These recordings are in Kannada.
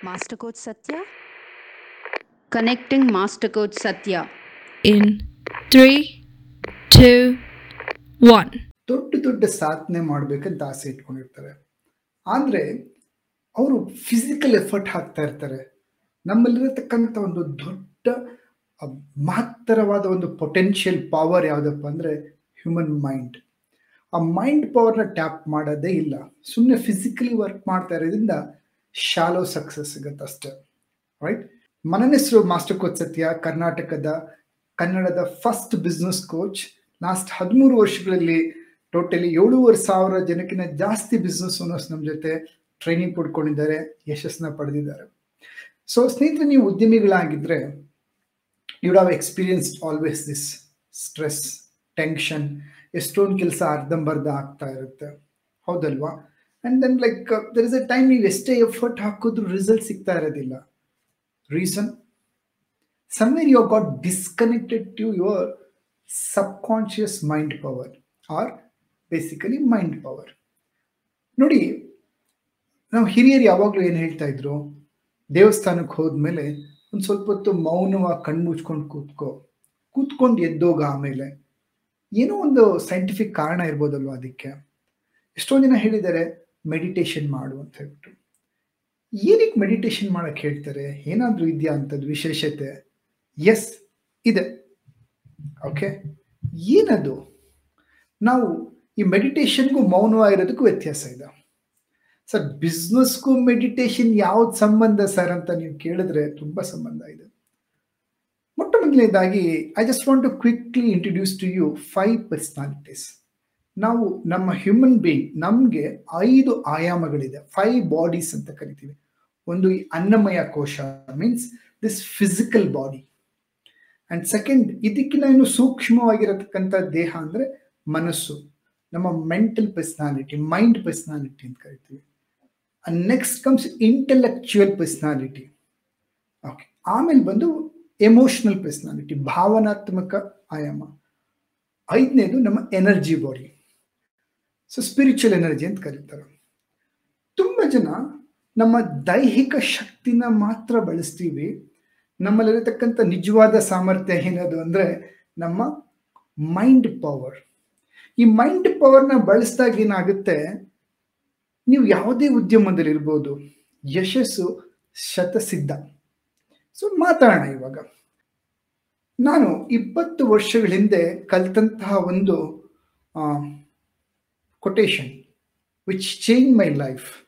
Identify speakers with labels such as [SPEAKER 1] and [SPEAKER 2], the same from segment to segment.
[SPEAKER 1] Master Coach Satya. Connecting Master Coach Satya.
[SPEAKER 2] in three, two, one.
[SPEAKER 3] ದೊಡ್ಡ ದೊಡ್ಡ ಸಾಧನೆ ಮಾಡ್ಬೇಕಂತ ಆಸೆ ಇಟ್ಕೊಂಡಿರ್ತಾರೆ ಆದರೆ ಅವರು ಫಿಸಿಕಲ್ ಎಫರ್ಟ್ ಹಾಕ್ತಾ ಇರ್ತಾರೆ ನಮ್ಮಲ್ಲಿರತಕ್ಕಂಥ ಒಂದು ದೊಡ್ಡ ಮಹತ್ತರವಾದ ಒಂದು ಪೊಟೆನ್ಷಿಯಲ್ ಪವರ್ ಯಾವುದಪ್ಪ ಅಂದರೆ ಹ್ಯೂಮನ್ ಮೈಂಡ್ ಆ ಮೈಂಡ್ ಪವರ್ನ ಟ್ಯಾಪ್ ಮಾಡೋದೇ ಇಲ್ಲ ಸುಮ್ಮನೆ ಫಿಸಿಕಲಿ ವರ್ಕ್ ಮಾಡ್ತಾ ಇರೋದ್ರಿಂದ ಶಾಲೋ ಸಕ್ಸಸ್ ಸಿಗುತ್ತೆ ಅಷ್ಟೇ ರೈಟ್ ನನ್ನ ಹೆಸರು ಮಾಸ್ಟರ್ ಕೋಚ್ ಸತ್ಯ, ಕರ್ನಾಟಕದ, ಕನ್ನಡದ ಫಸ್ಟ್ ಬಿಸ್ನೆಸ್ ಕೋಚ್ ಲಾಸ್ಟ್ ಹದಿಮೂರು ವರ್ಷಗಳಲ್ಲಿ ಟೋಟಲಿ ಏಳೂವರೆ ಸಾವಿರ ಜನಕ್ಕಿಂತ ಜಾಸ್ತಿ ಬಿಸ್ನೆಸ್ ಓನರ್ಸ್ ನಮ್ಮ ಜೊತೆ ಟ್ರೈನಿಂಗ್ ಪಡ್ಕೊಂಡಿದ್ದಾರೆ, ಯಶಸ್ಸನ್ನ ಪಡೆದಿದ್ದಾರೆ. ಸೊ ಸ್ನೇಹಿತರೆ, ನೀವು ಉದ್ಯಮಿಗಳಾಗಿದ್ದರೆ you have experienced always this stress tension ಎಷ್ಟೊಂದು ಕೆಲಸ ಅರ್ಧಂಬರ್ಧ ಆಗ್ತಾ ಇರುತ್ತೆ. ಹೌದಲ್ವಾ? And then like there is a time ನೀವು ಎಷ್ಟೇ ಎಫರ್ಟ್ ಹಾಕಿದ್ರು ರಿಸಲ್ಟ್ ಸಿಗ್ತಾ ಇರೋದಿಲ್ಲ. Reason somewhere you got disconnected to your subconscious mind power or basically mind power. ನೋಡಿ, ನಾವು ಹಿರಿಯರು ಯಾವಾಗಲೂ ಏನು ಹೇಳ್ತಾ ಇದ್ರು? ದೇವಸ್ಥಾನಕ್ಕೆ ಹೋದ್ಮೇಲೆ ಒಂದು ಸ್ವಲ್ಪ ಹೊತ್ತು ಮೌನವಾಗಿ ಕಣ್ಣು ಮುಚ್ಕೊಂಡು ಕೂತ್ಕೋ. ಕೂತ್ಕೊಂಡು ಎದ್ದೋಗ ಆಮೇಲೆ. ಏನೋ ಒಂದು ಸೈಂಟಿಫಿಕ್ ಕಾರಣ ಇರ್ಬೋದಲ್ವ ಅದಕ್ಕೆ? ಎಷ್ಟೋ ಜನ ಹೇಳಿದ್ದಾರೆ ಮೆಡಿಟೇಷನ್ ಮಾಡು ಅಂತ ಹೇಳ್ಬಿಟ್ಟು. ಏನಕ್ಕೆ ಮೆಡಿಟೇಷನ್ ಮಾಡಕ್ಕೆ ಹೇಳ್ತಾರೆ? ಏನಾದರೂ ಇದೆಯಾ ಅಂಥದ್ದು ವಿಶೇಷತೆ? ಎಸ್ ಇದೆ. ಓಕೆ ಏನದು? ನಾವು ಈ ಮೆಡಿಟೇಷನ್ಗೂ ಮೌನವಾಗಿರೋದಕ್ಕೂ ವ್ಯತ್ಯಾಸ ಇದೆ. ಸರ್ ಬಿಸ್ನೆಸ್ಗೂ ಮೆಡಿಟೇಷನ್ ಯಾವ್ದು ಸಂಬಂಧ ಸರ್ ಅಂತ ನೀವು ಕೇಳಿದ್ರೆ ತುಂಬ ಸಂಬಂಧ ಇದೆ. ಮೊಟ್ಟ ಮೊದಲನೇದಾಗಿ I just want to quickly introduce to you five personalities ನಾವು ನಮ್ಮ ಹ್ಯೂಮನ್ ಬೀಯಿಂಗ್ ನಮಗೆ ಐದು ಆಯಾಮಗಳಿದೆ ಫೈವ್ ಬಾಡೀಸ್ ಅಂತ ಕರಿತೀವಿ. ಒಂದು ಈ ಅನ್ನಮಯ ಕೋಶ means this physical body and second ಇದಕ್ಕಿಂತ ಇನ್ನು ಸೂಕ್ಷ್ಮವಾಗಿರತಕ್ಕಂಥ ದೇಹ ಅಂದ್ರೆ ಮನಸ್ಸು. ನಮ್ಮ ಮೆಂಟಲ್ ಪರ್ಸ್ನಾಲಿಟಿ ಮೈಂಡ್ ಪರ್ಸ್ನಾಲಿಟಿ ಅಂತ ಕರಿತೀವಿ. Next comes intellectual personality okay ಆಮೇಲೆ ಬಂದು ಎಮೋಷನಲ್ ಪರ್ಸ್ನಾಲಿಟಿ ಭಾವನಾತ್ಮಕ ಆಯಾಮ. ಐದನೇದು ನಮ್ಮ energy body so spiritual energy ಅಂತ ಕರೀತಾರೆ. ತುಂಬ ಜನ ನಮ್ಮ ದೈಹಿಕ ಶಕ್ತಿನ ಮಾತ್ರ ಬಳಸ್ತೀವಿ. ನಮ್ಮಲ್ಲಿರತಕ್ಕಂಥ ನಿಜವಾದ ಸಾಮರ್ಥ್ಯ ಏನದು ಅಂದರೆ ನಮ್ಮ ಮೈಂಡ್ ಪವರ್ ಈ ಮೈಂಡ್ ಪವರ್ನ ಬಳಸಿದಾಗ ಏನಾಗುತ್ತೆ? ನೀವು ಯಾವುದೇ ಉದ್ಯಮದಲ್ಲಿ ಇರ್ಬೋದು, ಯಶಸ್ಸು ಶತಸಿದ್ಧ. ಸೊ ಮಾತಾಡೋಣ ಇವಾಗ. ನಾನು ಇಪ್ಪತ್ತು ವರ್ಷಗಳ ಹಿಂದೆ ಕಲಿತಂತಹ ಒಂದು quotation which change my life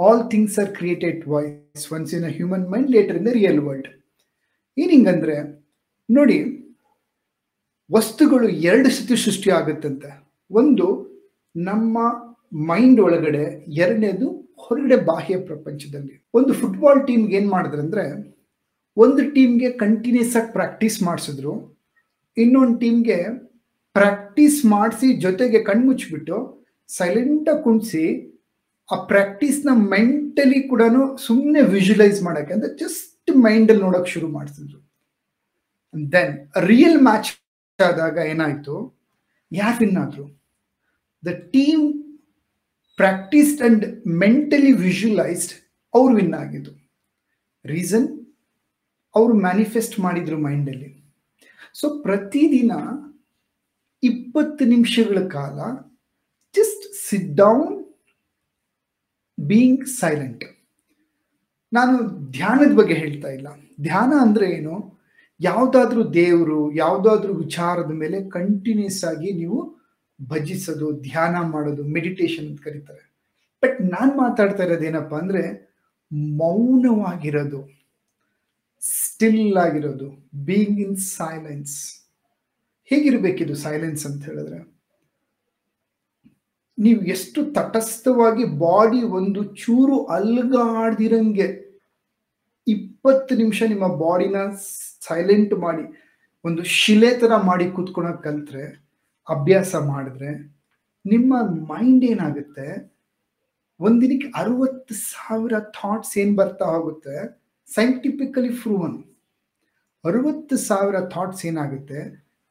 [SPEAKER 3] all things are created once once in a human mind later the the real ಏನು ಹಿಂಗಂದ್ರೆ ನೋಡಿ, ವಸ್ತುಗಳು ಎರಡು ಸತಿ ಸೃಷ್ಟಿ ಆಗುತ್ತಂತೆ. ಒಂದು, ನಮ್ಮ ಮೈಂಡ್ ಒಳಗಡೆ, ಎರಡನೇದು ಹೊರಗಡೆ ಬಾಹ್ಯ ಪ್ರಪಂಚದಲ್ಲಿ. ಒಂದು ಫುಟ್ಬಾಲ್ ಟೀಮ್ಗೆ ಏನು ಮಾಡಿದ್ರು ಅಂದ್ರೆ, ಒಂದು ಟೀಮ್ಗೆ ಕಂಟಿನ್ಯೂಸ್ ಆಗಿ ಪ್ರಾಕ್ಟೀಸ್ ಮಾಡಿಸಿದ್ರು. ಇನ್ನೊಂದು ಟೀಮ್ಗೆ ಪ್ರಾಕ್ಟೀಸ್ ಮಾಡಿಸಿ ಜೊತೆಗೆ ಕಣ್ಮುಚ್ಚಿಬಿಟ್ಟು ಸೈಲೆಂಟಾಗಿ ಕುಣಿಸಿ ಆ ಪ್ರಾಕ್ಟೀಸ್ನ ಮೆಂಟಲಿ ಕೂಡ ಸುಮ್ಮನೆ ವಿಜುವಲೈಸ್ ಮಾಡೋಕ್ಕೆ ಅಂದರೆ ಜಸ್ಟ್ ಮೈಂಡಲ್ಲಿ ನೋಡೋಕೆ ಶುರು ಮಾಡಿಸಿದ್ರು. ದೆನ್ ರಿಯಲ್ ಮ್ಯಾಚ್ ಆದಾಗ ಏನಾಯಿತು? ಯಾರು ವಿನ್ ಆದರು the team practised and mentally visualised ಅವ್ರು ವಿನ್ ಆಗಿದ್ದು. ರೀಸನ್ ಅವರು ಮ್ಯಾನಿಫೆಸ್ಟ್ ಮಾಡಿದ್ರು ಮೈಂಡಲ್ಲಿ ಸೊ ಪ್ರತಿದಿನ ಇಪ್ಪತ್ತು ನಿಮಿಷಗಳ ಕಾಲ just sit down being silent ನಾನು ಧ್ಯಾನದ ಬಗ್ಗೆ ಹೇಳ್ತಾ ಇಲ್ಲ. ಧ್ಯಾನ ಅಂದರೆ ಏನು? ಯಾವುದಾದ್ರೂ ದೇವರು, ಯಾವುದಾದ್ರೂ ವಿಚಾರದ ಮೇಲೆ ಕಂಟಿನ್ಯೂಸ್ ಆಗಿ ನೀವು ಭಜಿಸೋದು, ಧ್ಯಾನ ಮಾಡೋದು ಮೆಡಿಟೇಷನ್ ಅಂತ ಕರೀತಾರೆ. ಬಟ್ ನಾನು ಮಾತಾಡ್ತಾ ಇರೋದೇನಪ್ಪ ಅಂದರೆ ಮೌನವಾಗಿರೋದು ಸ್ಟಿಲ್ ಆಗಿರೋದು ಬೀಯಿಂಗ್ ಇನ್ ಸೈಲೆನ್ಸ್ ಹೇಗಿರಬೇಕಿದು ಸೈಲೆನ್ಸ್ ಅಂತ ಹೇಳಿದ್ರೆ? ನೀವು ಎಷ್ಟು ತಟಸ್ಥವಾಗಿ ಬಾಡಿ ಒಂದು ಚೂರು ಅಲ್ಗಾಡ್ದಿರಂಗೆ ಇಪ್ಪತ್ತು ನಿಮಿಷ ನಿಮ್ಮ ಬಾಡಿನ ಸೈಲೆಂಟ್ ಮಾಡಿ, ಒಂದು ಶಿಲೆ ಥರ ಮಾಡಿ ಕೂತ್ಕೊಳಕ್ ಕಲ್ತ್ರೆ, ಅಭ್ಯಾಸ ಮಾಡಿದ್ರೆ ನಿಮ್ಮ ಮೈಂಡ್ ಏನಾಗುತ್ತೆ? ಒಂದಿನಕ್ಕೆ ಅರವತ್ತು ಸಾವಿರ ಥಾಟ್ಸ್ ಏನು ಬರ್ತಾ ಹೋಗುತ್ತೆ? ಸೈಂಟಿಫಿಕಲಿ ಪ್ರೂವನ್ ಅರವತ್ತು ಸಾವಿರ ಥಾಟ್ಸ್ ಏನಾಗುತ್ತೆ?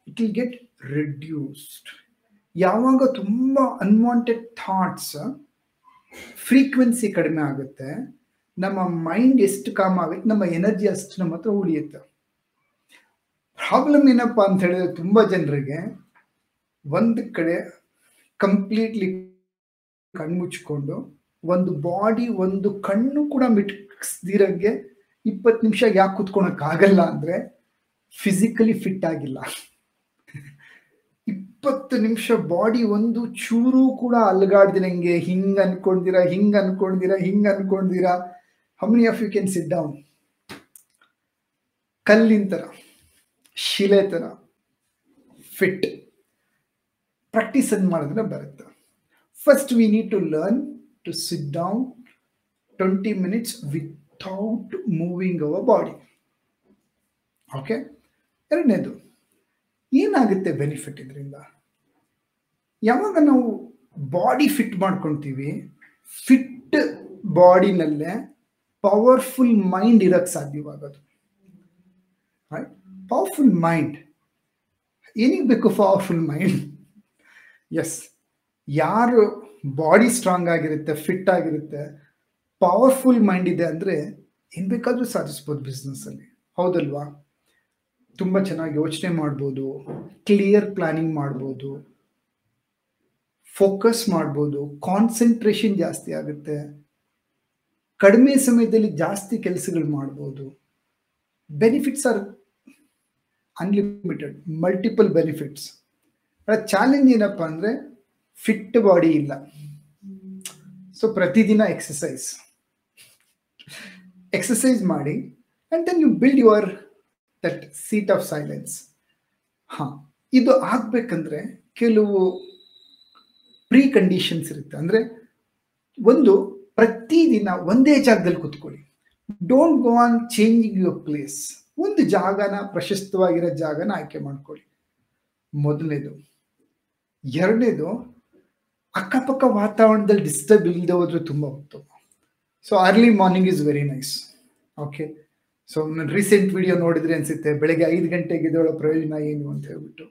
[SPEAKER 3] ಇಟ್ ವಿಲ್ ಗೆಟ್ ರೆಡ್ಯೂಸ್ಡ್ ಯಾವಾಗ ತುಂಬ ಅನ್ವಾಂಟೆಡ್ ಥಾಟ್ಸ್ ಫ್ರೀಕ್ವೆನ್ಸಿ ಕಡಿಮೆ ಆಗುತ್ತೆ, ನಮ್ಮ ಮೈಂಡ್ ಎಷ್ಟು ಕಾಮ್ ಆಗುತ್ತೆ ನಮ್ಮ ಎನರ್ಜಿ ಅಷ್ಟು ನಮ್ಮ ಹತ್ರ ಉಳಿಯುತ್ತೆ. ಪ್ರಾಬ್ಲಮ್ ಏನಪ್ಪ ಅಂತ ಹೇಳಿದ್ರೆ ತುಂಬ ಜನರಿಗೆ ಒಂದು ಕಡೆ ಕಂಪ್ಲೀಟ್ಲಿ ಕಣ್ಮುಚ್ಕೊಂಡು, ಒಂದು ಬಾಡಿ ಒಂದು ಕಣ್ಣು ಕೂಡ ಮಿಟ್ಸ್ದಿರಂಗೆ ಇಪ್ಪತ್ತು ನಿಮಿಷ ಯಾಕೆ ಕೂತ್ಕೊಳಕ್ಕಾಗಲ್ಲ ಅಂದರೆ ಫಿಸಿಕಲಿ ಫಿಟ್ ಆಗಿಲ್ಲ. ಇಪ್ಪತ್ತು ನಿಮಿಷ ಬಾಡಿ ಒಂದು ಚೂರು ಕೂಡ ಅಲ್ಗಾಡ್ದಿರಂಗೆ ಹಿಂಗ್ ಅನ್ಕೊಂಡಿರಾ ಹಿಂಗ್ ಅನ್ಕೊಂಡಿರಾ ಹಿಂಗ್ ಅನ್ಕೊಂಡಿರಾ how many of you can sit down ಕಲ್ಲಿನ ತರ, ಶಿಲೆ ತರ ಫಿಟ್ ಪ್ರಾಕ್ಟೀಸ್ ಅನ್ನು ಮಾಡಿದ್ರೆ ಬರುತ್ತೆ. First we need to learn to sit down twenty minutes without moving our body okay ಎರಡನೇದು, ಏನಾಗುತ್ತೆ ಬೆನಿಫಿಟ್ ಇದರಿಂದ? ಯಾವಾಗ ನಾವು ಬಾಡಿ ಫಿಟ್ ಮಾಡ್ಕೊತೀವಿ ಫಿಟ್ ಬಾಡಿನಲ್ಲೇ ಪವರ್ಫುಲ್ ಮೈಂಡ್ ಇರಕ್ಕೆ ಸಾಧ್ಯವಾಗೋದು. ರೈಟ್ ಪವರ್ಫುಲ್ ಮೈಂಡ್ ಏನಿಗೆ ಬೇಕು ಪವರ್ಫುಲ್ ಮೈಂಡ್ ಎಸ್ ಯಾರು ಬಾಡಿ ಸ್ಟ್ರಾಂಗ್ ಆಗಿರುತ್ತೆ ಫಿಟ್ ಆಗಿರುತ್ತೆ ಪವರ್ಫುಲ್ ಮೈಂಡ್ ಇದೆ ಅಂದರೆ ಏನು ಬೇಕಾದರೂ ಸಾಧಿಸ್ಬೋದು ಬಿಸ್ನೆಸ್ಸಲ್ಲಿ ಹೌದಲ್ವಾ? ತುಂಬ ಚೆನ್ನಾಗಿ ಯೋಚನೆ ಮಾಡ್ಬೋದು ಕ್ಲಿಯರ್ ಪ್ಲಾನಿಂಗ್ ಮಾಡ್ಬೋದು. ಫೋಕಸ್ ಮಾಡ್ಬೋದು ಕಾನ್ಸಂಟ್ರೇಷನ್ ಜಾಸ್ತಿ ಆಗುತ್ತೆ. ಕಡಿಮೆ ಸಮಯದಲ್ಲಿ ಜಾಸ್ತಿ ಕೆಲಸಗಳು ಮಾಡ್ಬೋದು. Benefits are unlimited multiple benefits challenge ಏನಪ್ಪ ಅಂದರೆ ಫಿಟ್ ಬಾಡಿ ಇಲ್ಲ. ಸೊ ಪ್ರತಿದಿನ ಎಕ್ಸಸೈಸ್ ಎಕ್ಸಸೈಸ್ ಮಾಡಿ and then you build your that seat of silence ಹಾಂ, ಇದು ಆಗಬೇಕಂದ್ರೆ ಕೆಲವು ಪ್ರೀ ಕಂಡೀಷನ್ಸ್ ಇರುತ್ತೆ. ಅಂದರೆ ಒಂದು ಪ್ರತಿದಿನ ಒಂದೇ ಜಾಗದಲ್ಲಿ ಕೂತ್ಕೊಳ್ಳಿ. Don't go on changing your place ಒಂದು ಜಾಗನ, ಪ್ರಶಸ್ತವಾಗಿರೋ ಜಾಗನ ಆಯ್ಕೆ ಮಾಡ್ಕೊಳ್ಳಿ. ಮೊದಲನೇದು. ಎರಡನೇದು, ಅಕ್ಕಪಕ್ಕ ವಾತಾವರಣದಲ್ಲಿ ಡಿಸ್ಟರ್ಬ್ ಇಲ್ಲದೆ ಹೋದ್ರೆ ತುಂಬ ಉತ್ತಮ. So early morning is very nice okay so ನಾನು ರೀಸೆಂಟ್ ವಿಡಿಯೋ ನೋಡಿದ್ರೆ ಅನಿಸುತ್ತೆ, ಬೆಳಗ್ಗೆ ಐದು ಗಂಟೆಗೆ ಇದೊಳ ಪ್ರಯೋಜನ ಏನು ಅಂತ ಹೇಳ್ಬಿಟ್ಟು.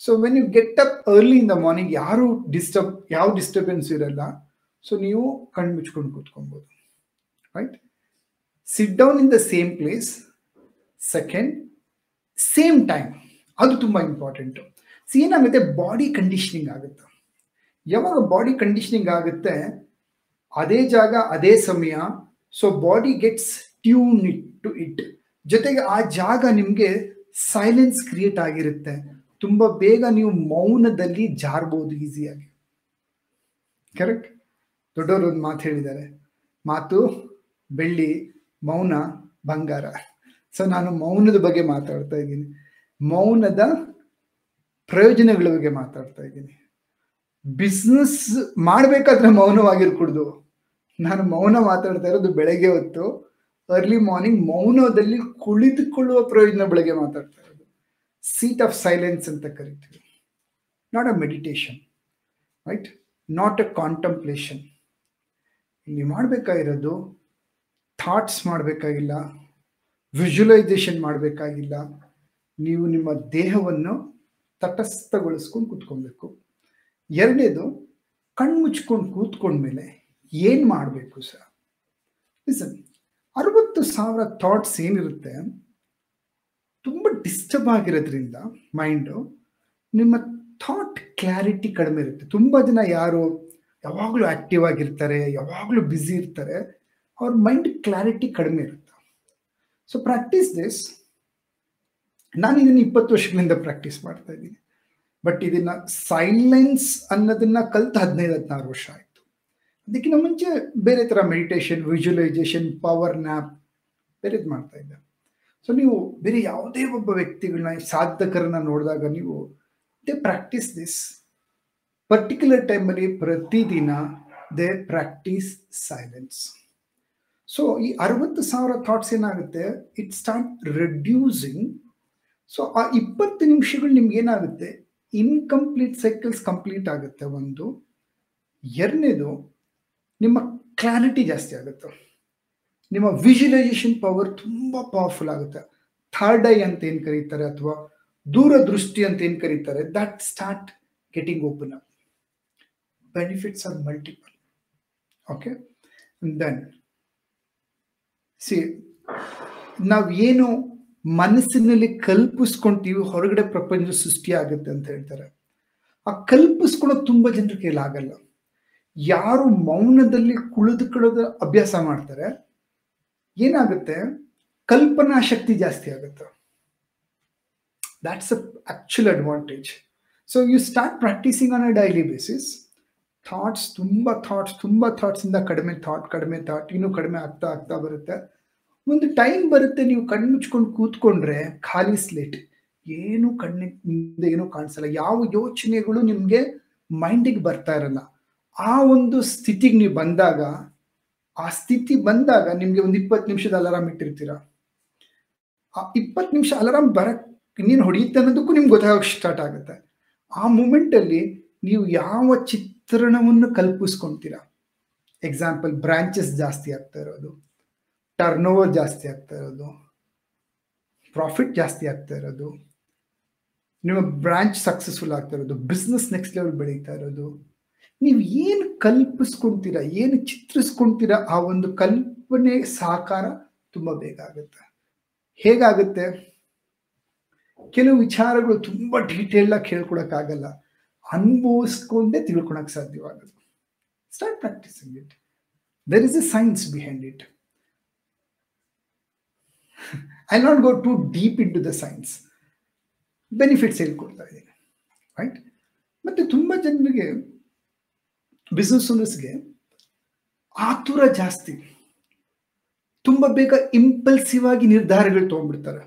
[SPEAKER 3] So when you get up early in the morning ಯಾರು ಡಿಸ್ಟರ್ಬ್ ಯಾವ ಡಿಸ್ಟರ್ಬೆನ್ಸ್ ಇರಲ್ಲ. ಸೊ ನೀವು ಕಣ್ಣು ಮುಚ್ಕೊಂಡು ಕೂತ್ಕೊಬೋದು right sit down in the same place second same time ಅದು ತುಂಬ ಇಂಪಾರ್ಟೆಂಟು ಸಿ ಏನಾಗುತ್ತೆ ಬಾಡಿ ಕಂಡೀಷನಿಂಗ್ ಆಗುತ್ತೆ. ಯಾವಾಗ ಬಾಡಿ ಕಂಡೀಷನಿಂಗ್ ಆಗುತ್ತೆ? ಅದೇ ಜಾಗ, ಅದೇ ಸಮಯ. So body gets tune it to it ಜೊತೆಗೆ ಆ ಜಾಗ ನಿಮಗೆ ಸೈಲೆನ್ಸ್ ಕ್ರಿಯೇಟ್ ಆಗಿರುತ್ತೆ. ತುಂಬ ಬೇಗ ನೀವು ಮೌನದಲ್ಲಿ ಜಾರ್ಬೋದು ಈಸಿಯಾಗಿ ಕರೆಕ್ಟ್ ದೊಡ್ಡವರು ಒಂದು ಮಾತು ಹೇಳಿದ್ದಾರೆ. ಮಾತು, ಬೆಳ್ಳಿ, ಮೌನ, ಬಂಗಾರ. ಸೊ ನಾನು ಮೌನದ ಬಗ್ಗೆ ಮಾತಾಡ್ತಾ ಇದ್ದೀನಿ. ಮೌನದ ಪ್ರಯೋಜನಗಳ ಬಗ್ಗೆ ಮಾತಾಡ್ತಾ ಇದ್ದೀನಿ. ಬಿಸ್ನೆಸ್ ಮಾಡಬೇಕಾದ್ರೆ ಮೌನವಾಗಿರ್ಕೂಡ್ದು. ನಾನು ಮೌನ ಮಾತಾಡ್ತಾ ಇರೋದು ಬೆಳಗ್ಗೆ ಹೊತ್ತು ಅರ್ಲಿ ಮಾರ್ನಿಂಗ್ ಮೌನದಲ್ಲಿ ಕುಳಿತುಕೊಳ್ಳುವ ಪ್ರಯೋಜನ ಬೆಳಗ್ಗೆ ಮಾತಾಡ್ತಾ ಇರೋದು. ಸೀಟ್ ಆಫ್ ಸೈಲೆನ್ಸ್ ಅಂತ ಕರಿತೀವಿ. Not a meditation right not a contemplation ಇಲ್ಲಿ ಮಾಡಬೇಕಾಗಿರೋದು ಥಾಟ್ಸ್ ಮಾಡಬೇಕಾಗಿಲ್ಲ ವಿಜುವಲೈಸೇಷನ್ ಮಾಡಬೇಕಾಗಿಲ್ಲ. ನೀವು ನಿಮ್ಮ ದೇಹವನ್ನು ತಟಸ್ಥಗೊಳಿಸ್ಕೊಂಡು ಕೂತ್ಕೊಬೇಕು. ಎರಡನೇದು, ಕಣ್ಣು ಮುಚ್ಕೊಂಡು ಕೂತ್ಕೊಂಡ್ಮೇಲೆ ಏನು ಮಾಡಬೇಕು ಸರ್? ಲಿಸನ್ ಅರವತ್ತು ಸಾವಿರ ಥಾಟ್ಸ್ ಏನಿರುತ್ತೆ? ತುಂಬ ಡಿಸ್ಟರ್ಬ್ ಆಗಿರೋದ್ರಿಂದ ಮೈಂಡು ನಿಮ್ಮ ಥಾಟ್ ಕ್ಲಾರಿಟಿ ಕಡಿಮೆ ಇರುತ್ತೆ. ತುಂಬ ಜನ ಯಾರು ಯಾವಾಗಲೂ ಆಕ್ಟಿವ್ ಆಗಿರ್ತಾರೆ, ಯಾವಾಗಲೂ ಬ್ಯುಸಿ ಇರ್ತಾರೆ, ಅವ್ರ ಮೈಂಡ್ ಕ್ಲಾರಿಟಿ ಕಡಿಮೆ ಇರುತ್ತೆ. ಸೊ ಪ್ರಾಕ್ಟೀಸ್ ದಿಸ್ ನಾನು ಇದನ್ನು ಇಪ್ಪತ್ತು ವರ್ಷಗಳಿಂದ ಪ್ರಾಕ್ಟೀಸ್ ಮಾಡ್ತಾ ಇದ್ದೀನಿ. ಬಟ್ ಇದನ್ನ ಸೈಲೆನ್ಸ್ ಅನ್ನೋದನ್ನ ಕಲ್ತು ಹದಿನೈದು ಹದಿನಾರು ವರ್ಷ ಆಯಿತು. ಅದಕ್ಕಿಂತ ಮುಂಚೆ ಬೇರೆ ಥರ ಮೆಡಿಟೇಷನ್ ವಿಜುವಲೈಸೇಷನ್ ಪವರ್ ನ್ಯಾಪ್ ಬೇರೆದು ಮಾಡ್ತಾ ಇದ್ದೆ. ಸೊ ನೀವು ಬೇರೆ ಯಾವುದೇ ಒಬ್ಬ ವ್ಯಕ್ತಿಗಳನ್ನ ಸಾಧಕರನ್ನ ನೋಡಿದಾಗ ನೀವು ದೇ ಪ್ರಾಕ್ಟೀಸ್ ದಿಸ್ ಪರ್ಟಿಕ್ಯುಲರ್ ಟೈಮಲ್ಲಿ ಪ್ರತಿದಿನ ದೇ ಪ್ರಾಕ್ಟೀಸ್ ಸೈಲೆನ್ಸ್ ಸೊ ಈ ಅರವತ್ತು ಸಾವಿರ ಥಾಟ್ಸ್ ಏನಾಗುತ್ತೆ? ಇಟ್ ಸ್ಟಾರ್ಟ್ ರೆಡ್ಯೂಸಿಂಗ್ ಸೊ ಆ ಇಪ್ಪತ್ತು ನಿಮಿಷಗಳು ನಿಮ್ಗೆ ಏನಾಗುತ್ತೆ? ಇನ್ಕಂಪ್ಲೀಟ್ ಸೈಕಲ್ಸ್ ಕಂಪ್ಲೀಟ್ ಆಗುತ್ತೆ ಒಂದು. ಎರಡನೇದು, ನಿಮ್ಮ ಕ್ಲಾರಿಟಿ ಜಾಸ್ತಿ ಆಗುತ್ತೆ. ನಿಮ್ಮ ವಿಜುಲೈಸೇಷನ್ ಪವರ್ ತುಂಬ ಪವರ್ಫುಲ್ ಆಗುತ್ತೆ. ಥರ್ಡ್ ಐ ಅಂತ ಏನು ಕರೀತಾರೆ ಅಥವಾ ದೂರದೃಷ್ಟಿ ಅಂತ ಏನು ಕರೀತಾರೆ that start getting open up benefits are multiple okay then see ನಾವು ಏನು ಮನಸ್ಸಿನಲ್ಲಿ ಕಲ್ಪಿಸ್ಕೊಂತೀವಿ ಹೊರಗಡೆ ಪ್ರಪಂಚ ಸೃಷ್ಟಿ ಆಗುತ್ತೆ ಅಂತ ಹೇಳ್ತಾರೆ. ಆ ಕಲ್ಪಿಸ್ಕೊಳ್ಳೋದು ತುಂಬಾ ಜನರ ಕೈಲಾಗಲ್ಲ ಯಾರು ಮೌನದಲ್ಲಿ ಕುಳಿದುಕೊಳ್ಳೋದು ಅಭ್ಯಾಸ ಮಾಡ್ತಾರೆ ಏನಾಗುತ್ತೆ? ಕಲ್ಪನಾ ಶಕ್ತಿ ಜಾಸ್ತಿ ಆಗುತ್ತೆ. That's a actual advantage so you start practicing on a daily basis thoughts ತುಂಬ ಥಾಟ್ಸ್ ತುಂಬ ಥಾಟ್ಸಿಂದ ಕಡಿಮೆ ಥಾಟ್ ಕಡಿಮೆ ಥಾಟ್ ಇನ್ನೂ ಕಡಿಮೆ ಆಗ್ತಾ ಆಗ್ತಾ ಬರುತ್ತೆ. ಒಂದು ಟೈಮ್ ಬರುತ್ತೆ ನೀವು ಕಣ್ಣು ಮುಚ್ಕೊಂಡು ಕೂತ್ಕೊಂಡ್ರೆ, ಖಾಲಿ ಸ್ಲೇಟ್ ಏನು ಮುಂದೆ ಏನೂ ಕಾಣಿಸಲ್ಲ. ಯಾವ ಯೋಚನೆಗಳು ನಿಮಗೆ ಮೈಂಡಿಗೆ ಬರ್ತಾ ಇರಲ್ಲ. ಆ ಒಂದು ಸ್ಥಿತಿಗೆ ನೀವು ಬಂದಾಗ ಆ ಸ್ಥಿತಿ ಬಂದಾಗ ನಿಮ್ಗೆ ಒಂದು ಇಪ್ಪತ್ತು ನಿಮಿಷದ ಅಲಾರಾಮ್ ಇಟ್ಟಿರ್ತೀರಾ? ಆ ಇಪ್ಪತ್ತು ನಿಮಿಷ ಅಲಾರಾಮ್ ಬರಕ್ ನೀನು ಹೊಡೆಯುತ್ತೆ ಅನ್ನೋದಕ್ಕೂ ನಿಮ್ಗೆ ಗೊತ್ತಾಗೋಕೆ ಸ್ಟಾರ್ಟ್ ಆಗುತ್ತೆ. ಆ ಮೂಮೆಂಟಲ್ಲಿ ನೀವು ಯಾವ ಚಿತ್ರಣವನ್ನು ಕಲ್ಪಿಸ್ಕೊಂತೀರಾ? ಎಕ್ಸಾಂಪಲ್ ಬ್ರಾಂಚಸ್ ಜಾಸ್ತಿ ಆಗ್ತಾ ಇರೋದು ಟರ್ನ್ ಓವರ್ ಜಾಸ್ತಿ ಆಗ್ತಾ ಇರೋದು ಪ್ರಾಫಿಟ್ ಜಾಸ್ತಿ ಆಗ್ತಾ ಇರೋದು, ನಿಮ್ಮ ಬ್ರಾಂಚ್ ಸಕ್ಸಸ್ಫುಲ್ ಆಗ್ತಾ ಇರೋದು ಬಿಸ್ನೆಸ್ ನೆಕ್ಸ್ಟ್ ಲೆವೆಲ್ ಬೆಳೀತಾ ಇರೋದು ನೀವು ಏನು ಕಲ್ಪಿಸ್ಕೊಂತೀರಾ, ಏನು ಚಿತ್ರಿಸ್ಕೊಂತೀರಾ ಆ ಒಂದು ಕಲ್ಪನೆ ಸಾಕಾರ ತುಂಬ ಬೇಗ ಆಗುತ್ತೆ. ಹೇಗಾಗುತ್ತೆ? ಕೆಲವು ವಿಚಾರಗಳು ತುಂಬ ಡೀಟೇಲ್ ಆಗಿ ಕೇಳ್ಕೊಳಕ್ಕಾಗಲ್ಲ. ಅನುಭವಿಸ್ಕೊಂಡೇ ತಿಳ್ಕೊಳಕ್ ಸಾಧ್ಯವಾಗುತ್ತೆ. Start practising it there is a science behind it I not go too deep into the science benefits ಹೇಳ್ಕೊಡ್ತಾ ಇದ್ದೀನಿ. ರೈಟ್ ಮತ್ತೆ ತುಂಬ ಜನರಿಗೆ ಬಿಸ್ನೆಸ್ ಓನರ್ಸ್ಗೆ ಆತುರ ಜಾಸ್ತಿ. ತುಂಬ ಬೇಗ ಇಂಪಲ್ಸಿವ್ ಆಗಿ ನಿರ್ಧಾರಗಳು ತೊಗೊಂಡ್ಬಿಡ್ತಾರೆ.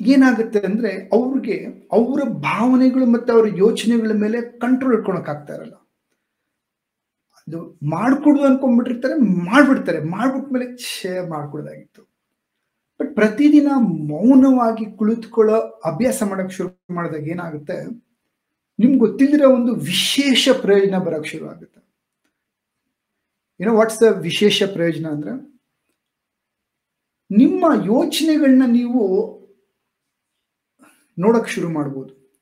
[SPEAKER 3] ಏನಾಗುತ್ತೆ ಅಂದ್ರೆ ಅವ್ರಿಗೆ ಅವರ ಭಾವನೆಗಳು ಮತ್ತು ಅವರ ಯೋಚನೆಗಳ ಮೇಲೆ ಕಂಟ್ರೋಲ್ ಇಟ್ಕೊಳಕ್ ಆಗ್ತಾ ಇರಲ್ಲ. ಅದು ಮಾಡ್ಕೊಡು ಅನ್ಕೊಂಡ್ಬಿಟ್ಟಿರ್ತಾರೆ, ಮಾಡ್ಬಿಡ್ತಾರೆ. ಮಾಡ್ಬಿಟ್ಮೇಲೆ ಛೇ, ಮಾಡ್ಕೊಡೋದಾಗಿತ್ತು. ಬಟ್ ಪ್ರತಿದಿನ ಮೌನವಾಗಿ ಕುಳಿತುಕೊಳ್ಳೋ ಅಭ್ಯಾಸ ಮಾಡಕ್ ಶುರು ಮಾಡಿದಾಗ ಏನಾಗುತ್ತೆ? ನಿಮ್ಗೆ ಗೊತ್ತಿಲ್ಲದಿರೋ ಒಂದು ವಿಶೇಷ ಪ್ರಯೋಜನ ಬರೋಕ್ಕೆ ಶುರು ಆಗುತ್ತೆ. ಏನೋ ವಾಟ್ಸ್ ದ ವಿಶೇಷ ಪ್ರಯೋಜನ ಅಂದ್ರೆ? ನಿಮ್ಮ ಯೋಚನೆಗಳನ್ನ ನೀವು ನೋಡಕ್ ಶುರು ಮಾಡ್ಬೋದು.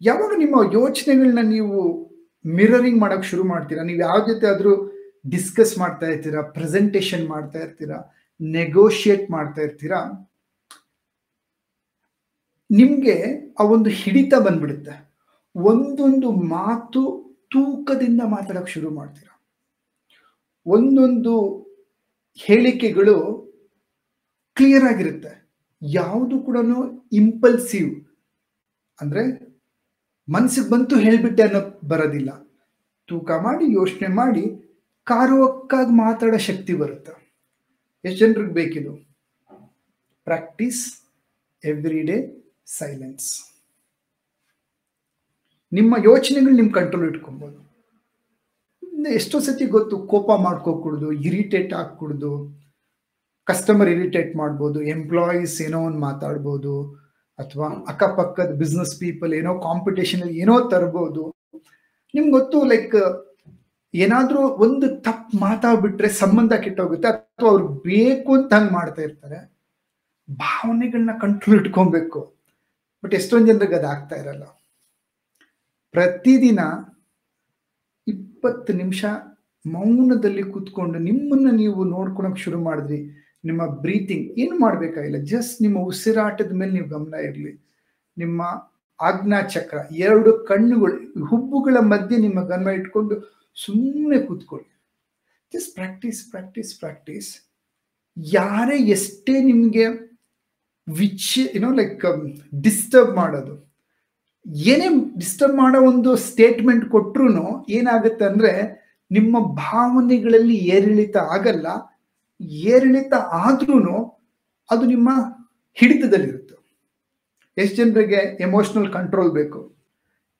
[SPEAKER 3] ಯಾವಾಗ ನಿಮ್ಮ ಯೋಚನೆಗಳನ್ನ ನೀವು ಮಿರರಿಂಗ್ ಮಾಡಕ್ ಶುರು ಮಾಡ್ತೀರಾ? ನೀವು ಯಾವ ಜೊತೆ ಆದ್ರೂ ಡಿಸ್ಕಸ್ ಮಾಡ್ತಾ ಇರ್ತೀರಾ? ಪ್ರೆಸೆಂಟೇಶನ್ ಮಾಡ್ತಾ ಇರ್ತೀರಾ? ನೆಗೋಷಿಯೇಟ್ ಮಾಡ್ತಾ ಇರ್ತೀರಾ? ನಿಮ್ಗೆ ಆ ಒಂದು ಹಿಡಿತ ಬಂದ್ಬಿಡುತ್ತೆ. ಒಂದೊಂದು ಮಾತು ತೂಕದಿಂದ ಮಾತಾಡಕ್ ಶುರು ಮಾಡ್ತೀರಾ. ಒಂದೊಂದು ಹೇಳಿಕೆಗಳು ಕ್ಲಿಯರ್ ಆಗಿರುತ್ತೆ. ಯಾವುದು ಕೂಡ ಇಂಪಲ್ಸಿವ್ ಅಂದ್ರೆ ಮನ್ಸಿಗೆ ಬಂತು ಹೇಳ್ಬಿಟ್ಟೆ ಅನ್ನೋ ಬರೋದಿಲ್ಲ. ತೂಕ ಮಾಡಿ, ಯೋಚನೆ ಮಾಡಿ ಕಾರುವಕ್ಕಾಗಿ ಮಾತಾಡೋ ಶಕ್ತಿ ಬರುತ್ತೆ. ಎಷ್ಟು ಜನರಿಗೆ ಬೇಕಿದು? ಪ್ರಾಕ್ಟೀಸ್ ಎವ್ರಿ ಡೇ ಸೈಲೆನ್ಸ್ ನಿಮ್ಮ ಯೋಚನೆಗಳು ನಿಮ್ಮ ಕಂಟ್ರೋಲ್ ಇಟ್ಕೊಬೋದು. ಎಷ್ಟೋ ಸತಿ ಗೊತ್ತು, ಕೋಪ ಮಾಡ್ಕೋಕೂಡ್ದು ಇರಿಟೇಟ್ ಆಗ್ಕೂಡ್ದು ಕಸ್ಟಮರ್ ಇರಿಟೇಟ್ ಮಾಡ್ಬೋದು ಎಂಪ್ಲಾಯೀಸ್ ಏನೋ ಒಂದು ಮಾತಾಡ್ಬೋದು, ಅಥವಾ ಅಕ್ಕಪಕ್ಕದ ಬಿಸ್ನೆಸ್ ಪೀಪಲ್ ಏನೋ ಕಾಂಪಿಟೇಷನ್ ಅಲ್ಲಿ ಏನೋ ತರ್ಬೋದು. ನಿಮ್ಗೆ ಗೊತ್ತು ಲೈಕ್ ಏನಾದ್ರೂ ಒಂದು ತಪ್ಪು ಮಾತಾಡ್ಬಿಟ್ರೆ ಸಂಬಂಧ ಕೆಟ್ಟೋಗುತ್ತೆ, ಅಥವಾ ಅವ್ರು ಬೇಕು ಅಂತ ಹಂಗೆ ಮಾಡ್ತಾ ಇರ್ತಾರೆ. ಭಾವನೆಗಳನ್ನ ಕಂಟ್ರೋಲ್ ಇಟ್ಕೊಬೇಕು. ಬಟ್ ಎಷ್ಟೊಂದು ಜನರಿಗೆ ಅದು ಆಗ್ತಾ ಇರಲ್ಲ. ಪ್ರತಿದಿನ ಇಪ್ಪತ್ತು ನಿಮಿಷ ಮೌನದಲ್ಲಿ ಕೂತ್ಕೊಂಡು ನಿಮ್ಮನ್ನು ನೀವು ನೋಡ್ಕೊಳಕ್ ಶುರು ಮಾಡಿದ್ರಿ. ನಿಮ್ಮ ಬ್ರೀತಿಂಗ್ ಏನು ಮಾಡಬೇಕಾಗಿಲ್ಲ ಜಸ್ಟ್ ನಿಮ್ಮ ಉಸಿರಾಟದ ಮೇಲೆ ನೀವು ಗಮನ ಇರಲಿ. ನಿಮ್ಮ ಆಜ್ಞಾ ಚಕ್ರ, ಎರಡು ಕಣ್ಣುಗಳು, ಹುಬ್ಬುಗಳ ಮಧ್ಯೆ ನಿಮ್ಮ ಗಮನ ಇಟ್ಕೊಂಡು ಸುಮ್ಮನೆ ಕೂತ್ಕೊಳ್ಳಿ. ಜಸ್ಟ್ ಪ್ರಾಕ್ಟೀಸ್ ಪ್ರಾಕ್ಟೀಸ್ ಪ್ರಾಕ್ಟೀಸ್ ಯಾರೇ ಎಷ್ಟೇ ನಿಮಗೆ ವಿಚ್ ಏನೋ ಲೈಕ್ ಡಿಸ್ಟರ್ಬ್ ಮಾಡೋದು ಏನೇ ಡಿಸ್ಟರ್ಬ್ ಮಾಡೋ ಒಂದು ಸ್ಟೇಟ್ಮೆಂಟ್ ಕೊಟ್ರು ಏನಾಗುತ್ತೆ ಅಂದ್ರೆ ನಿಮ್ಮ ಭಾವನೆಗಳಲ್ಲಿ ಏರಿಳಿತ ಆಗಲ್ಲ. ಏರಿಳಿತ ಆದ್ರೂ ಅದು ನಿಮ್ಮ ಹಿಡಿತದಲ್ಲಿರುತ್ತೆ. ಎಷ್ಟು ಜನರಿಗೆ ಎಮೋಷನಲ್ ಕಂಟ್ರೋಲ್ ಬೇಕು?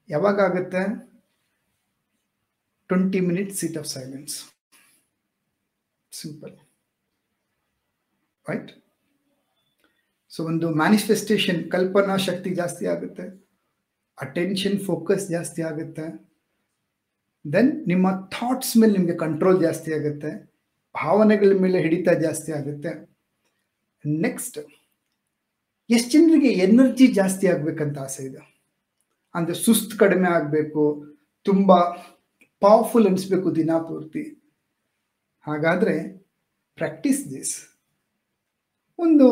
[SPEAKER 3] ಯಾವಾಗ ಆಗುತ್ತೆ? Twenty minutes seat of silence simple right so ಒಂದು ಮ್ಯಾನಿಫೆಸ್ಟೇಷನ್ ಕಲ್ಪನಾ ಶಕ್ತಿ ಜಾಸ್ತಿ ಆಗುತ್ತೆ. ಅಟೆನ್ಷನ್ ಫೋಕಸ್ ಜಾಸ್ತಿ ಆಗುತ್ತೆ. ದೆನ್ ನಿಮ್ಮ ಥಾಟ್ಸ್ ಮೇಲೆ ನಿಮಗೆ ಕಂಟ್ರೋಲ್ ಜಾಸ್ತಿ ಆಗುತ್ತೆ. ಭಾವನೆಗಳ ಮೇಲೆ ಹಿಡಿತ ಜಾಸ್ತಿ ಆಗುತ್ತೆ. ನೆಕ್ಸ್ಟ್ ಎಷ್ಟು ಜನರಿಗೆ ಎನರ್ಜಿ ಜಾಸ್ತಿ ಆಗಬೇಕಂತ ಆಸೆ ಇದೆ? ಅಂದರೆ ಸುಸ್ತು ಕಡಿಮೆ ಆಗಬೇಕು, ತುಂಬ ಪವರ್ಫುಲ್ ಅನಿಸ್ಬೇಕು ದಿನ ಪೂರ್ತಿ ಹಾಗಾದರೆ ಪ್ರಾಕ್ಟೀಸ್ ದಿಸ್ ಒಂದು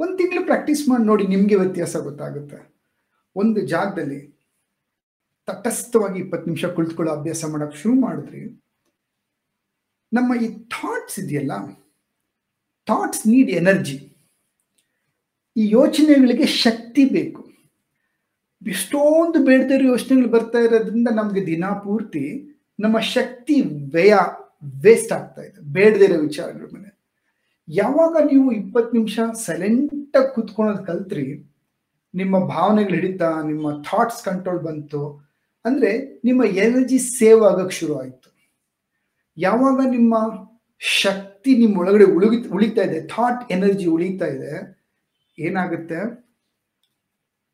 [SPEAKER 3] ಒಂದು ತಿಂಗಳು ಪ್ರಾಕ್ಟೀಸ್ ಮಾಡಿ ನೋಡಿ ನಿಮಗೆ ವ್ಯತ್ಯಾಸ ಗೊತ್ತಾಗುತ್ತೆ. ಒಂದು ಜಾಗದಲ್ಲಿ ತಟಸ್ಥವಾಗಿ ಇಪ್ಪತ್ತು ನಿಮಿಷ ಕುಳಿತುಕೊಳ್ಳೋ ಅಭ್ಯಾಸ ಮಾಡೋಕೆ ಶುರು ಮಾಡಿದ್ರಿ. ನಮ್ಮ ಈ ಥಾಟ್ಸ್ ಇದೆಯಲ್ಲ ಥಾಟ್ಸ್ ನೀಡ್ ಎನರ್ಜಿ ಈ ಯೋಚನೆಗಳಿಗೆ ಶಕ್ತಿ ಬೇಕು. ಎಷ್ಟೊಂದು ಬೇಡದೇ ಇರೋ ಯೋಚನೆಗಳು ಬರ್ತಾ ಇರೋದ್ರಿಂದ ನಮಗೆ ದಿನ ಪೂರ್ತಿ ನಮ್ಮ ಶಕ್ತಿ ವ್ಯಯ ವೇಸ್ಟ್ ಆಗ್ತಾ ಇದೆ. ಬೇಡದೇ ಇರೋ ವಿಚಾರಗಳ ಮೇಲೆ. ಯಾವಾಗ ನೀವು ಇಪ್ಪತ್ತು ನಿಮಿಷ ಸೈಲೆಂಟಾಗಿ ಕೂತ್ಕೊಳ್ಳೋದು ಕಲ್ತ್ರಿ ನಿಮ್ಮ ಭಾವನೆಗಳು ಹಿಡಿತಾ, ನಿಮ್ಮ ಥಾಟ್ಸ್ ಕಂಟ್ರೋಲ್ ಬಂತು. ಅಂದ್ರೆ ನಿಮ್ಮ ಎನರ್ಜಿ ಸೇವ್ ಆಗೋಕ್ಕೆ ಶುರು ಆಯಿತು. ಯಾವಾಗ ನಿಮ್ಮ ಶಕ್ತಿ ನಿಮ್ಮ ಒಳಗಡೆ ಉಳಿ ಉಳಿತಾ ಇದೆ ಥಾಟ್ ಎನರ್ಜಿ ಉಳಿತಾ ಇದೆ, ಏನಾಗುತ್ತೆ?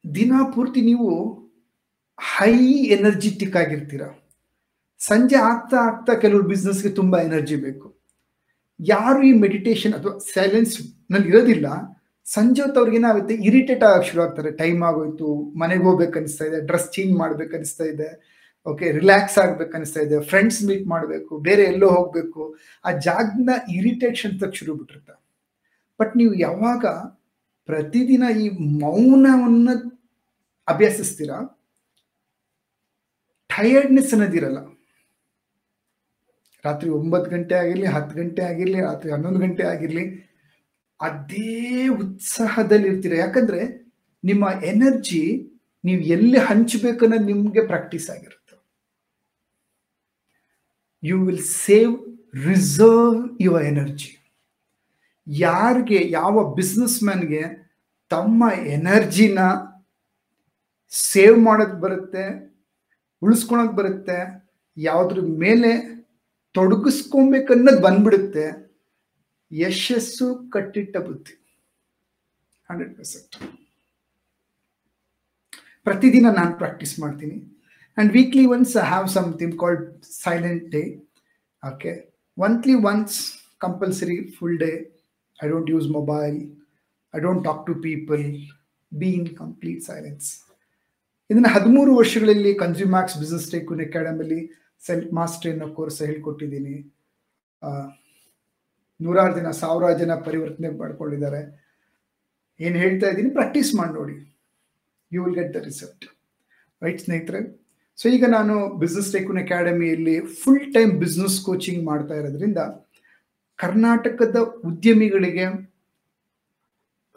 [SPEAKER 3] ದಿನ ಪೂರ್ತಿ ನೀವು ಹೈ ಎನರ್ಜಿಟಿಕ್ ಆಗಿರ್ತೀರ. ಸಂಜೆ ಆಗ್ತಾ ಆಗ್ತಾ ಕೆಲವರು ಬಿಸ್ನೆಸ್ಗೆ ತುಂಬಾ ಎನರ್ಜಿ ಬೇಕು. ಯಾರು ಈ ಮೆಡಿಟೇಷನ್ ಅಥವಾ ಸೈಲೆನ್ಸ್ನಲ್ಲಿ ಇರೋದಿಲ್ಲ ಸಂಜೆ ಅವ್ರಿಗೆ ಏನಾಗುತ್ತೆ ಇರಿಟೇಟ್ ಆಗಕ್ಕೆ ಶುರು ಆಗ್ತಾರೆ. ಟೈಮ್ ಆಗೋಯ್ತು, ಮನೆಗೆ ಹೋಗ್ಬೇಕು ಅನಿಸ್ತಾ ಇದೆ ಡ್ರೆಸ್ ಚೇಂಜ್ ಮಾಡ್ಬೇಕು ಅನಿಸ್ತಾ ಇದೆ ಓಕೆ ರಿಲ್ಯಾಕ್ಸ್ ಆಗ್ಬೇಕು ಅನಿಸ್ತಾ ಇದೆ ಫ್ರೆಂಡ್ಸ್ ಮೀಟ್ ಮಾಡಬೇಕು, ಬೇರೆ ಎಲ್ಲೋ ಹೋಗ್ಬೇಕು, ಆ ಜಾಗನ ಇರಿಟೇಷನ್ ತಕ್ಕ ಶುರು ಬಿಟ್ಟಿರ್ತ ಬಟ್ ನೀವು ಯಾವಾಗ ಪ್ರತಿದಿನ ಈ ಮೌನವನ್ನ ಅಭ್ಯಾಸಿಸ್ತೀರ? ಟಯರ್ಡ್ನೆಸ್ ಅನ್ನೋದಿರಲ್ಲ ರಾತ್ರಿ ಒಂಬತ್ತು ಗಂಟೆ ಆಗಿರಲಿ, ಹತ್ತು ಗಂಟೆ ಆಗಿರಲಿ, ರಾತ್ರಿ ಹನ್ನೊಂದು ಗಂಟೆ ಆಗಿರ್ಲಿ ಅದೇ ಉತ್ಸಾಹದಲ್ಲಿ ಇರ್ತೀರ ಯಾಕಂದ್ರೆ ನಿಮ್ಮ ಎನರ್ಜಿ ನೀವು ಎಲ್ಲಿ ಹಂಚಬೇಕನ್ನೋದು ನಿಮಗೆ ಪ್ರಾಕ್ಟೀಸ್ ಆಗಿರುತ್ತೆ. You will save reserve your energy ಯಾರಿಗೆ, ಯಾವ ಬಿಸ್ನೆಸ್ ಮ್ಯಾನ್ಗೆ ತಮ್ಮ ಎನರ್ಜಿನ ಸೇವ್ ಮಾಡೋದು ಬರುತ್ತೆ ಉಳಿಸ್ಕೊಳಕ್ ಬರುತ್ತೆ, ಯಾವುದ್ರ ಮೇಲೆ ತೊಡಗಿಸ್ಕೊಬೇಕನ್ನೋದು ಬಂದ್ಬಿಡುತ್ತೆ ಯಶಸ್ಸು ಕಟ್ಟಿಟ್ಟ ಬುದ್ಧಿ. Hundred percent. ಪ್ರತಿದಿನ ನಾನು ಪ್ರಾಕ್ಟೀಸ್ ಮಾಡ್ತೀನಿ. And weekly once I have something called silent day okay monthly once compulsory full day I don't use mobile I don't talk to people be in complete silence ಇದನ್ನು ಹದಿಮೂರು ವರ್ಷಗಳಲ್ಲಿ ಕನ್ಸ್ಯೂಮ್ಯಾಕ್ಸ್ ಬಿಸ್ನೆಸ್ ಟೇಕ್ ಅಕಾಡೆಮಿಲಿ ಸೆಲ್ಫ್ ಮಾಸ್ಟ್ರಿ ಅನ್ನೋ ಕೋರ್ಸ್ ಹೇಳ್ಕೊಟ್ಟಿದ್ದೀನಿ. ನೂರಾರು ಜನ, ಸಾವಿರಾರು ಜನ ಪರಿವರ್ತನೆ ಮಾಡ್ಕೊಂಡಿದ್ದಾರೆ. ಏನು ಹೇಳ್ತಾ ಇದ್ದೀನಿ? ಪ್ರಾಕ್ಟೀಸ್ ಮಾಡಿ ನೋಡಿ. You will get the result right ಸ್ನೇಹಿತರೆ? ಸೊ ಈಗ ನಾನು ಬಿಸ್ನೆಸ್ ಟೇಕೂನ್ ಅಕಾಡೆಮಿಯಲ್ಲಿ ಫುಲ್ ಟೈಮ್ ಬಿಸ್ನೆಸ್ ಕೋಚಿಂಗ್ ಮಾಡ್ತಾ ಇರೋದ್ರಿಂದ ಕರ್ನಾಟಕದ ಉದ್ಯಮಿಗಳಿಗೆ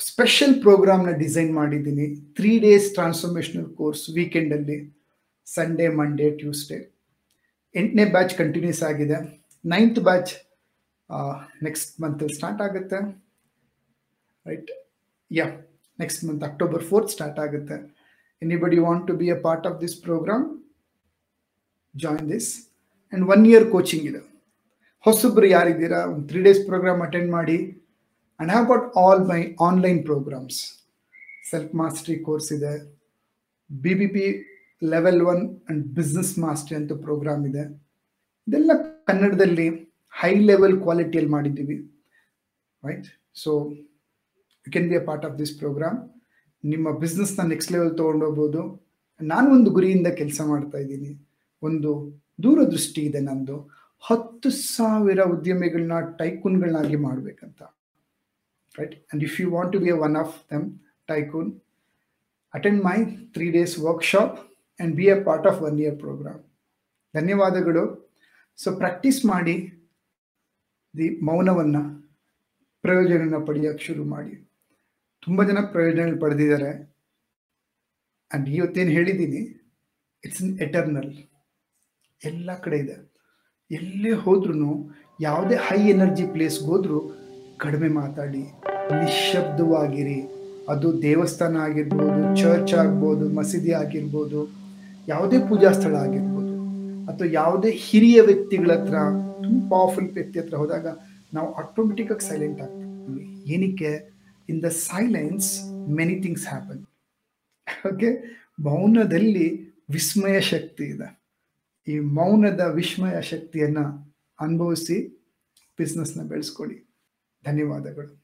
[SPEAKER 3] ಸ್ಪೆಷಲ್ ಪ್ರೋಗ್ರಾಮ್ನ ಡಿಸೈನ್ ಮಾಡಿದ್ದೀನಿ. ತ್ರೀ ಡೇಸ್ ಟ್ರಾನ್ಸ್ಫಾರ್ಮೇಷನಲ್ ಕೋರ್ಸ್ ವೀಕೆಂಡಲ್ಲಿ ಸಂಡೇ ಮಂಡೇ ಟ್ಯೂಸ್ಡೇ ಎಂಟನೇ ಬ್ಯಾಚ್ ಕಂಟಿನ್ಯೂಸ್ ಆಗಿದೆ. Ninth batch next month start ಆಗುತ್ತೆ. Right yeah next month October fourth start ಆಗುತ್ತೆ. Anybody want to be a part of this programme join this and one year coaching ಇದೆ. ಹೊಸಬ್ರು ಯಾರಿದ್ದೀರಾ? ಒಂದು ತ್ರೀ ಡೇಸ್ ಪ್ರೋಗ್ರಾಮ್ ಅಟೆಂಡ್ ಮಾಡಿ. And have got all my online programmes self mastery course ಇದೆ. B B P level one and business mastery ಅಂತ ಪ್ರೋಗ್ರಾಮ್ ಇದೆ. ಇದೆಲ್ಲ ಕನ್ನಡದಲ್ಲಿ ಹೈ ಲೆವೆಲ್ ಕ್ವಾಲಿಟಿಯಲ್ಲಿ ಮಾಡಿದ್ದೀವಿ right so you can be a part of this programme ನಿಮ್ಮ ಬಿಸ್ನೆಸ್ನ ನೆಕ್ಸ್ಟ್ ಲೆವೆಲ್ ತೊಗೊಂಡೋಗ್ಬೋದು ನಾನು ಒಂದು ಗುರಿಯಿಂದ ಕೆಲಸ ಮಾಡ್ತಾ ಇದ್ದೀನಿ. ಒಂದು ದೂರದೃಷ್ಟಿ ಇದೆ ನಂದು. ಹತ್ತು ಸಾವಿರ ಉದ್ಯಮಿಗಳನ್ನ ಟೈಕೂನ್ಗಳನ್ನಾಗಿ ಮಾಡಬೇಕಂತ right and if you want to be a one of them tycoon attend my three days workshop and be a part of one year programme ಧನ್ಯವಾದಗಳು. ಸೊ ಪ್ರಾಕ್ಟೀಸ್ ಮಾಡಿ. ದಿ ಮೌನವನ್ನು ಪ್ರಯೋಜನ ಪಡೆಯೋಕ್ಕೆ ಶುರು ಮಾಡಿ. ತುಂಬ ಜನ ಪ್ರಯೋಜನ ಪಡೆದಿದ್ದಾರೆ. ಆ್ಯಂಡ್ ಇವತ್ತೇನು ಹೇಳಿದ್ದೀನಿ ಇಟ್ಸ್ ಇನ್ ಎಟರ್ನಲ್ ಎಲ್ಲ ಕಡೆ ಇದೆ. ಎಲ್ಲೇ ಹೋದ್ರೂ ಯಾವುದೇ ಹೈ ಎನರ್ಜಿ ಪ್ಲೇಸ್ಗೆ ಹೋದರೂ ಕಡಿಮೆ ಮಾತಾಡಿ. ನಿಶಬ್ದವಾಗಿರಿ ಅದು ದೇವಸ್ಥಾನ ಆಗಿರ್ಬೋದು ಚರ್ಚ್ ಆಗ್ಬೋದು, ಮಸೀದಿ ಆಗಿರ್ಬೋದು, ಯಾವುದೇ ಪೂಜಾ ಸ್ಥಳ ಆಗಿರ್ಬೋದು, ಅಥವಾ ಯಾವುದೇ ಹಿರಿಯ ವ್ಯಕ್ತಿಗಳ ಹತ್ರ ತುಂಬ ಪವರ್ಫುಲ್ ವ್ಯಕ್ತಿ ಹತ್ರ ಹೋದಾಗ ನಾವು ಆಟೋಮೆಟಿಕ್ಕಾಗಿ ಸೈಲೆಂಟ್ ಆಗ್ತೀವಿ. ಏನಕ್ಕೆ? In the silence many things happen okay ಮೌನದಲ್ಲಿ ವಿಸ್ಮಯ ಶಕ್ತಿ ಇದೆ. ಈ ಮೌನದ ವಿಸ್ಮಯ ಶಕ್ತಿಯನ್ನು ಅನುಭವಿಸಿ ಬಿಸ್ನೆಸ್ನ ಬೆಳೆಸ್ಕೊಳ್ಳಿ ಧನ್ಯವಾದಗಳು.